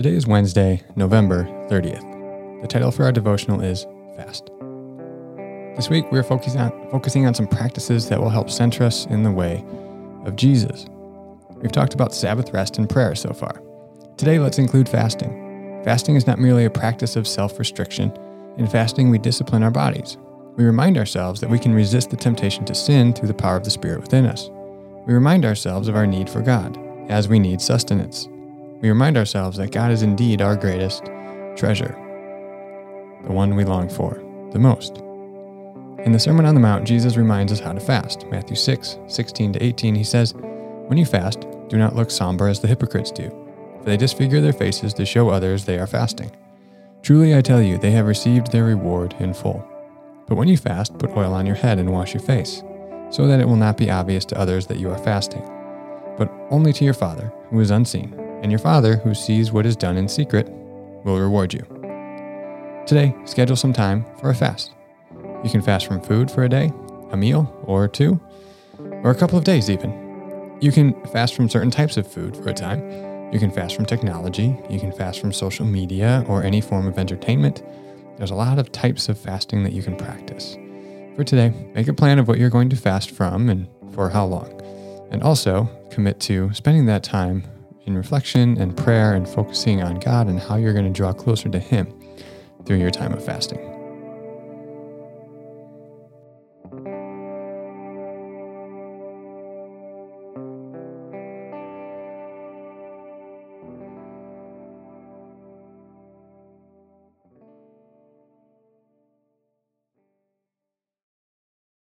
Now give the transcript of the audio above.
Today is Wednesday, November 30th. The title for our devotional is Fast. This week we're focusing on, focusing on some practices that will help center us in the way of Jesus. We've talked about Sabbath rest and prayer so far. Today let's include fasting. Fasting is not merely a practice of self restriction. In fasting, we discipline our bodies. We remind ourselves that we can resist the temptation to sin through the power of the Spirit within us. We remind ourselves of our need for God, as we need sustenance. We remind ourselves that God is indeed our greatest treasure, the one we long for the most. In the Sermon on the Mount, Jesus reminds us how to fast. Matthew 6, 16 to 18, he says, When you fast, do not look somber as the hypocrites do, for they disfigure their faces to show others they are fasting. Truly I tell you, they have received their reward in full. But when you fast, put oil on your head and wash your face, so that it will not be obvious to others that you are fasting, but only to your Father, who is unseen. And your Father, who sees what is done in secret, will reward you. Today, schedule some time for a fast. You can fast from food for a day, a meal, or two, or a couple of days even. You can fast from certain types of food for a time. You can fast from technology. You can fast from social media or any form of entertainment. There's a lot of types of fasting that you can practice. For today, make a plan of what you're going to fast from and for how long. And also commit to spending that time in reflection and prayer and focusing on God and how you're going to draw closer to Him through your time of fasting.